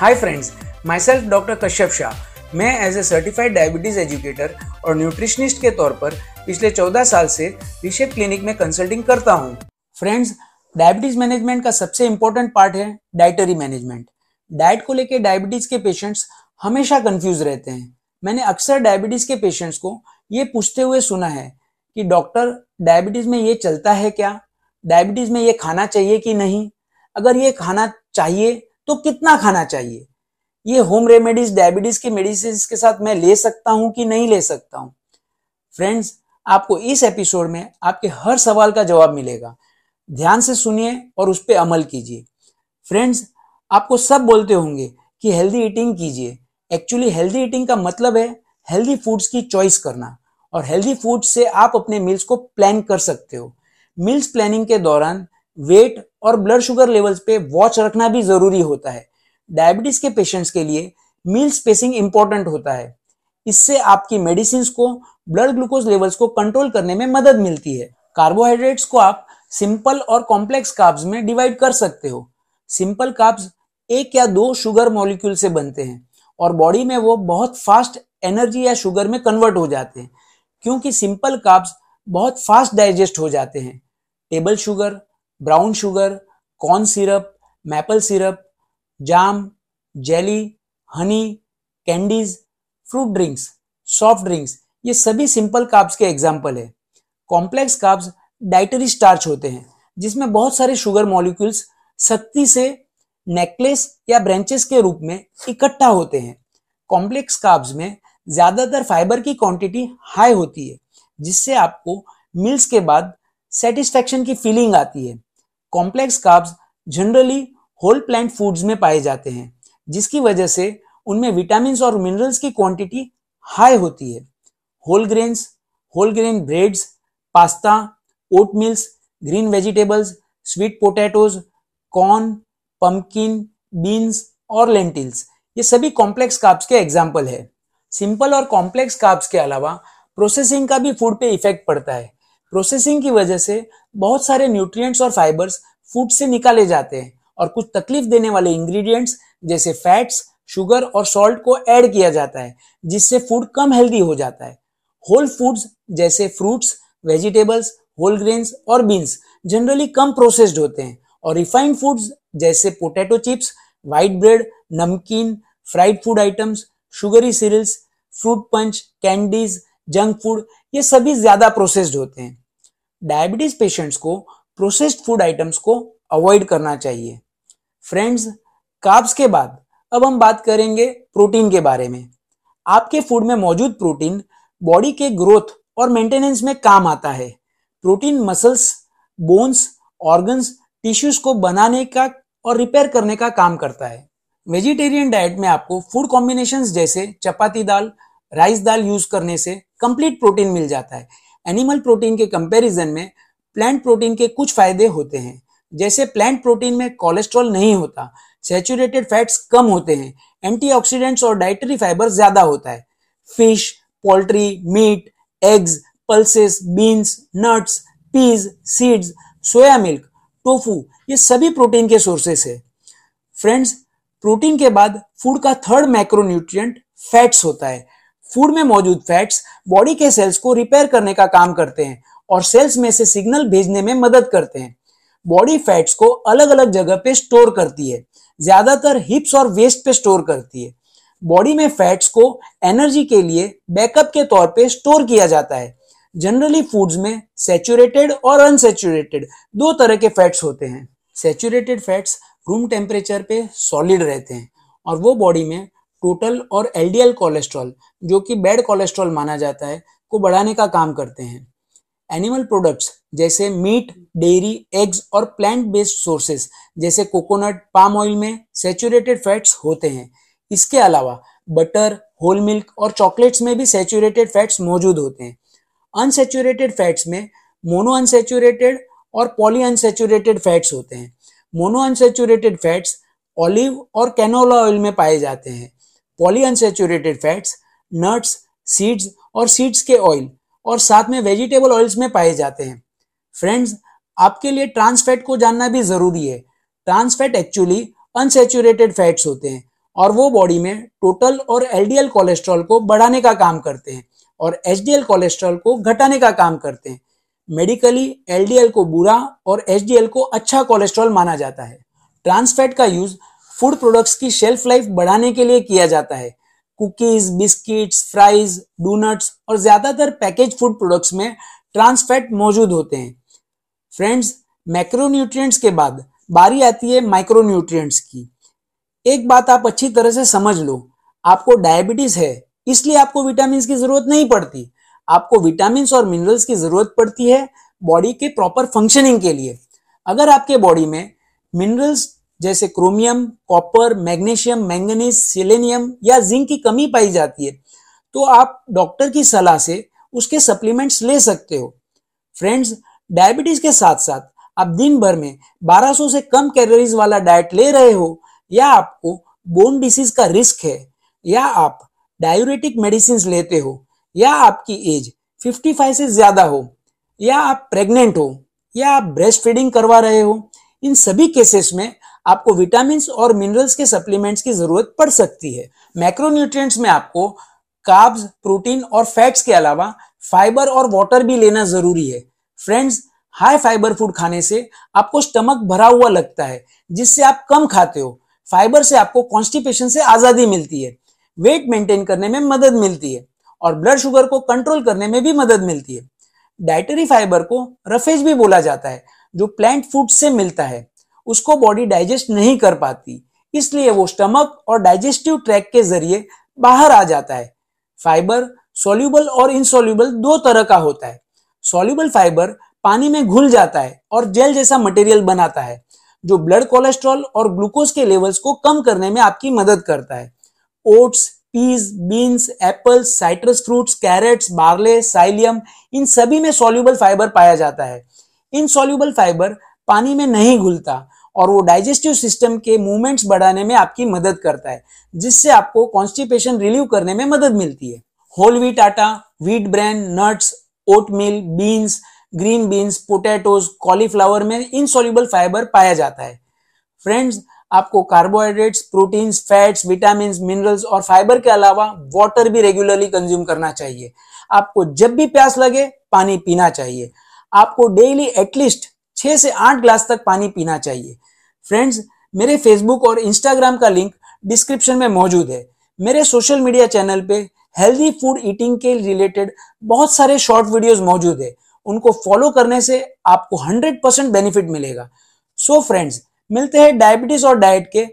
Hi friends myself doctor Kashyap Shah मैं as a certified diabetes educator और nutritionist के तौर पर पिछले 14 साल से रिशेप क्लिनिक में कंसल्टिंग करता हूँ। फ्रेंड्स डायबिटीज़ मैनेजमेंट का सबसे इंपॉर्टेंट पार्ट है डाइटरी मैनेजमेंट डाइट को लेकर डायबिटीज़ के पेशेंट्स हमेशा कंफ्यूज रहते हैं। मैंने अक्सर डायबिटीज़ के पेशेंट्स को ये पूछते हुए सुना है कि डॉक्टर डायबिटीज़ में ये चलता है क्या? डायबिटीज़ में ये खाना चाहिए कि नहीं? अगर ये खाना चाहिए तो कितना खाना चाहिए? ये होम रेमेडीज डायबिटीज़ की मेडिसिन के साथ मैं ले सकता हूँ कि नहीं ले सकता हूँ? फ्रेंड्स आपको इस एपिसोड में आपके हर सवाल का जवाब मिलेगा। ध्यान से सुनिए और उस पर अमल कीजिए। फ्रेंड्स आपको सब बोलते होंगे कि हेल्दी ईटिंग कीजिए। एक्चुअली हेल्दी ईटिंग का मतलब है हेल्दी फूड्स की चॉइस करना। और हेल्दी फ़ूड से आप अपने मील्स को प्लान कर सकते हो। मील्स प्लानिंग के दौरान वेट और ब्लड शुगर लेवल्स पे वॉच रखना भी ज़रूरी होता है। डायबिटीज़ के पेशेंट्स के लिए मील स्पेसिंग इंपॉर्टेंट होता है। इससे आपकी मेडिसिन को ब्लड ग्लूकोज लेवल्स को कंट्रोल करने में मदद मिलती है। कार्बोहाइड्रेट्स को आप सिंपल और कॉम्प्लेक्स कार्ब्स में डिवाइड कर सकते हो। सिंपल कार्ब्स एक या दो शुगर मॉलिक्यूल से बनते हैं और बॉडी में वो बहुत फास्ट एनर्जी या शुगर में कन्वर्ट हो जाते हैं। क्योंकि सिंपल कार्ब्स बहुत फास्ट डाइजेस्ट हो जाते हैं। Table sugar brown sugar, corn syrup, maple syrup, jam, jelly, honey, candies, fruit drinks, soft drinks, ये सभी सिंपल काब्स के एग्ज़ाम्पल है। कॉम्प्लेक्स काब्स डाइटरी स्टार्च होते हैं, जिसमें बहुत सारे शुगर मॉलिक्यूल्स सख्ती से नेकलेस या ब्रांचेस के रूप में इकट्ठा होते हैं। कॉम्प्लेक्स काब्स में ज़्यादातर फाइबर की क्वांटिटी हाई होती है, जिससे आपको मील्स के बाद सेटिस्फेक्शन की फीलिंग आती है। Complex carbs generally whole plant foods में पाए जाते हैं, जिसकी वजह से उनमें विटामिन और मिनरल्स की क्वांटिटी हाई होती है। Whole grains whole grain breads pasta oatmeals green vegetables sweet potatoes corn pumpkin beans और लेंटिल्स ये सभी कॉम्प्लेक्स कार्ब्स के एग्ज़ाम्पल है। सिंपल और कॉम्प्लेक्स कार्ब्स के अलावा प्रोसेसिंग का भी फ़ूड पे इफ़ेक्ट पड़ता है। प्रोसेसिंग की वजह से बहुत सारे न्यूट्रिएंट्स और फाइबर्स फ़ूड से निकाले जाते हैं और कुछ तकलीफ़ देने वाले इंग्रेडिएंट्स जैसे फैट्स शुगर और सॉल्ट को ऐड किया जाता है, जिससे फ़ूड कम हेल्दी हो जाता है। होल फूड्स जैसे फ्रूट्स वेजिटेबल्स होल ग्रेन्स और बीन्स जनरली कम प्रोसेस्ड होते हैं। और रिफाइंड फूड्स जैसे पोटैटो चिप्स व्हाइट ब्रेड नमकीन fried food items sugary cereals fruit punch candies junk food ये सभी ज़्यादा प्रोसेस्ड होते हैं। डायबिटीज़ पेशेंट्स को प्रोसेस्ड फ़ूड आइटम्स को अवॉइड करना चाहिए। फ्रेंड्स कार्ब्स के बाद अब हम बात करेंगे प्रोटीन के बारे में। आपके फ़ूड में मौजूद प्रोटीन बॉडी के ग्रोथ और मेंटेनेंस में काम आता है। Protein muscles bones organs tissues को बनाने का और रिपेयर करने का काम करता है। वेजिटेरियन डाइट में आपको फ़ूड कॉम्बिनेशन जैसे चपाती दाल राइस दाल यूज़ करने से कंप्लीट प्रोटीन मिल जाता है। एनिमल प्रोटीन के कंपैरिजन में प्लांट प्रोटीन के कुछ फ़ायदे होते हैं। जैसे प्लांट प्रोटीन में कोलेस्ट्रॉल नहीं होता सेचुरेटेड फैट्स कम होते हैं एंटीऑक्सीडेंट्स और डाइटरी फाइबर ज़्यादा होता है। Fish poultry meat eggs pulses beans nuts peas seeds soya milk tofu ये सभी प्रोटीन के सोर्सेस है। फ्रेंड्स प्रोटीन के बाद फ़ूड का थर्ड मैक्रोन्यूट्रिएंट फैट्स होता है। फ़ूड में मौजूद फैट्स बॉडी के सेल्स को रिपेयर करने का काम करते हैं और सेल्स में से सिग्नल भेजने में मदद करते हैं। बॉडी फैट्स को अलग अलग जगह पे स्टोर करती है। ज़्यादातर हिप्स और वेस्ट पे स्टोर करती है। बॉडी में फैट्स को एनर्जी के लिए बैकअप के तौर पे स्टोर किया जाता है। जनरली फूड्स में सेचुरेटेड और अनसेचुरेटेड दो तरह के फैट्स होते हैं। सेचुरेटेड फैट्स रूम टेम्परेचर पे सॉलिड रहते हैं और वो बॉडी में टोटल और एलडीएल कोलेस्ट्रॉल जो कि बैड कोलेस्ट्रॉल माना जाता है, को बढ़ाने का काम करते हैं। एनिमल प्रोडक्ट्स जैसे मीट, डेयरी, एग्स और प्लांट बेस्ड सोर्सेस जैसे कोकोनट पाम ऑयल में सेचुरेटेड फैट्स होते हैं। इसके अलावा बटर होल मिल्क और चॉकलेट्स में भी सेचुरेटेड फैट्स मौजूद होते हैं। अनसेचुरेटेड फैट्स में मोनो अनसेचुरेटेड और पॉली अनसेचुरेटेड फैट्स होते हैं। मोनो अनसेचुरेटेड फैट्स ऑलिव और कैनोला ऑयल में पाए जाते हैं। Poly unsaturated fats nuts seeds और सीड्स के ऑयल और साथ में वेजिटेबल ऑयल्स में पाए जाते हैं। फ्रेंड्स आपके लिए ट्रांस फैट को जानना भी ज़रूरी है। Trans fat actually unsaturated fats होते हैं और वो बॉडी में टोटल और एलडीएल कोलेस्ट्रॉल को बढ़ाने का काम करते हैं और एचडीएल कोलेस्ट्रॉल को घटाने का काम करते हैं। मेडिकली एलडीएल को बुरा और एचडीएल को अच्छा कोलेस्ट्रॉल माना जाता है। ट्रांसफैट का यूज़ फ़ूड प्रोडक्ट्स की शेल्फ लाइफ बढ़ाने के लिए किया जाता है। कुकीज बिस्किट्स फ्राइज डोनट्स और ज़्यादातर पैकेज फ़ूड प्रोडक्ट्स में ट्रांसफैट मौजूद होते हैं। फ्रेंड्स मैक्रोन्यूट्रिएंट्स के बाद बारी आती है माइक्रोन्यूट्रिएंट्स की। एक बात आप अच्छी तरह से समझ लो, आपको डायबिटीज़ है, इसलिए आपको विटामिन की ज़रूरत नहीं पड़ती। आपको विटामिन और मिनरल्स की ज़रूरत पड़ती है बॉडी के प्रॉपर फंक्शनिंग के लिए। अगर आपके बॉडी में मिनरल्स जैसे chromium, copper, magnesium, manganese, selenium या जिंक की कमी पाई जाती है। तो आप डॉक्टर की सलाह से उसके सप्लीमेंट्स ले सकते हो। फ्रेंड्स, डायबिटीज़ के साथ साथ आप दिन भर में 1200 से कम कैलोरीज वाला डाइट ले रहे हो, या आपको बोन डिसीज का रिस्क है, या आप डायूरेटिक मेडिसिन लेते हो, या आपकी एज 55 से ज़्यादा हो, या आप प्रेग्नेंट हो, या आप ब्रेस्ट फीडिंग करवा रहे हो, इन सभी केसेस में आपको विटामिन और मिनरल्स के सप्लीमेंट्स की ज़रूरत पड़ सकती है। मैक्रोन्यूट्रिएंट्स में आपको कार्ब्स प्रोटीन और फैट्स के अलावा फाइबर और वाटर भी लेना ज़रूरी है। फ्रेंड्स हाई फाइबर फ़ूड खाने से आपको स्टमक भरा हुआ लगता है, जिससे आप कम खाते हो। फाइबर से आपको कॉन्स्टिपेशन से आज़ादी मिलती है। वेट मेंटेन करने में मदद मिलती है और ब्लड शुगर को कंट्रोल करने में भी मदद मिलती है। डाइटरी फाइबर को रफेज भी बोला जाता है, जो प्लांट फ़ूड से मिलता है। उसको बॉडी डाइजेस्ट नहीं कर पाती। इसलिए वो स्टमक और डाइजेस्टिव ट्रैक के ज़रिए बाहर आ जाता है। फाइबर सोल्यूबल और इनसोल्यूबल दो तरह का होता है। सोल्यूबल फाइबर पानी में घुल जाता है और जेल जैसा मटेरियल बनाता है, जो ब्लड कोलेस्ट्रॉल और ग्लूकोज के लेवल्स को कम करने में आपकी मदद करता है। Oats peas beans apples citrus fruits carrots barley psyllium इन सभी में सॉल्यूबल फाइबर पाया जाता है। इन सॉल्यूबल फाइबर पानी में नहीं घुलता। और वो डाइजेस्टिव सिस्टम के मूवमेंट्स बढ़ाने में आपकी मदद करता है, जिससे आपको कॉन्स्टिपेशन रिलीव करने में मदद मिलती है। होल व्हीट आटा wheat bran nuts oatmeal beans green beans potatoes cauliflower में इनसॉल्युबल फाइबर पाया जाता है। फ्रेंड्स आपको carbohydrates proteins fats vitamin minerals और फाइबर के अलावा वाटर भी रेगुलरली कंज्यूम करना चाहिए। आपको जब भी प्यास लगे, पानी पीना चाहिए। आपको डेली एटलीस्ट छह से आठ ग्लास तक पानी पीना चाहिए। फ्रेंड्स मेरे फेसबुक और इंस्टाग्राम का लिंक डिस्क्रिप्शन में मौजूद है। मेरे सोशल मीडिया चैनल पे हेल्दी फ़ूड ईटिंग के रिलेटेड बहुत सारे शॉर्ट वीडियोस मौजूद है। उनको फॉलो करने से आपको 100 परसेंट बेनिफिट मिलेगा। सो so फ्रेंड्स मिलते हैं डायबिटीज़ और डाइट के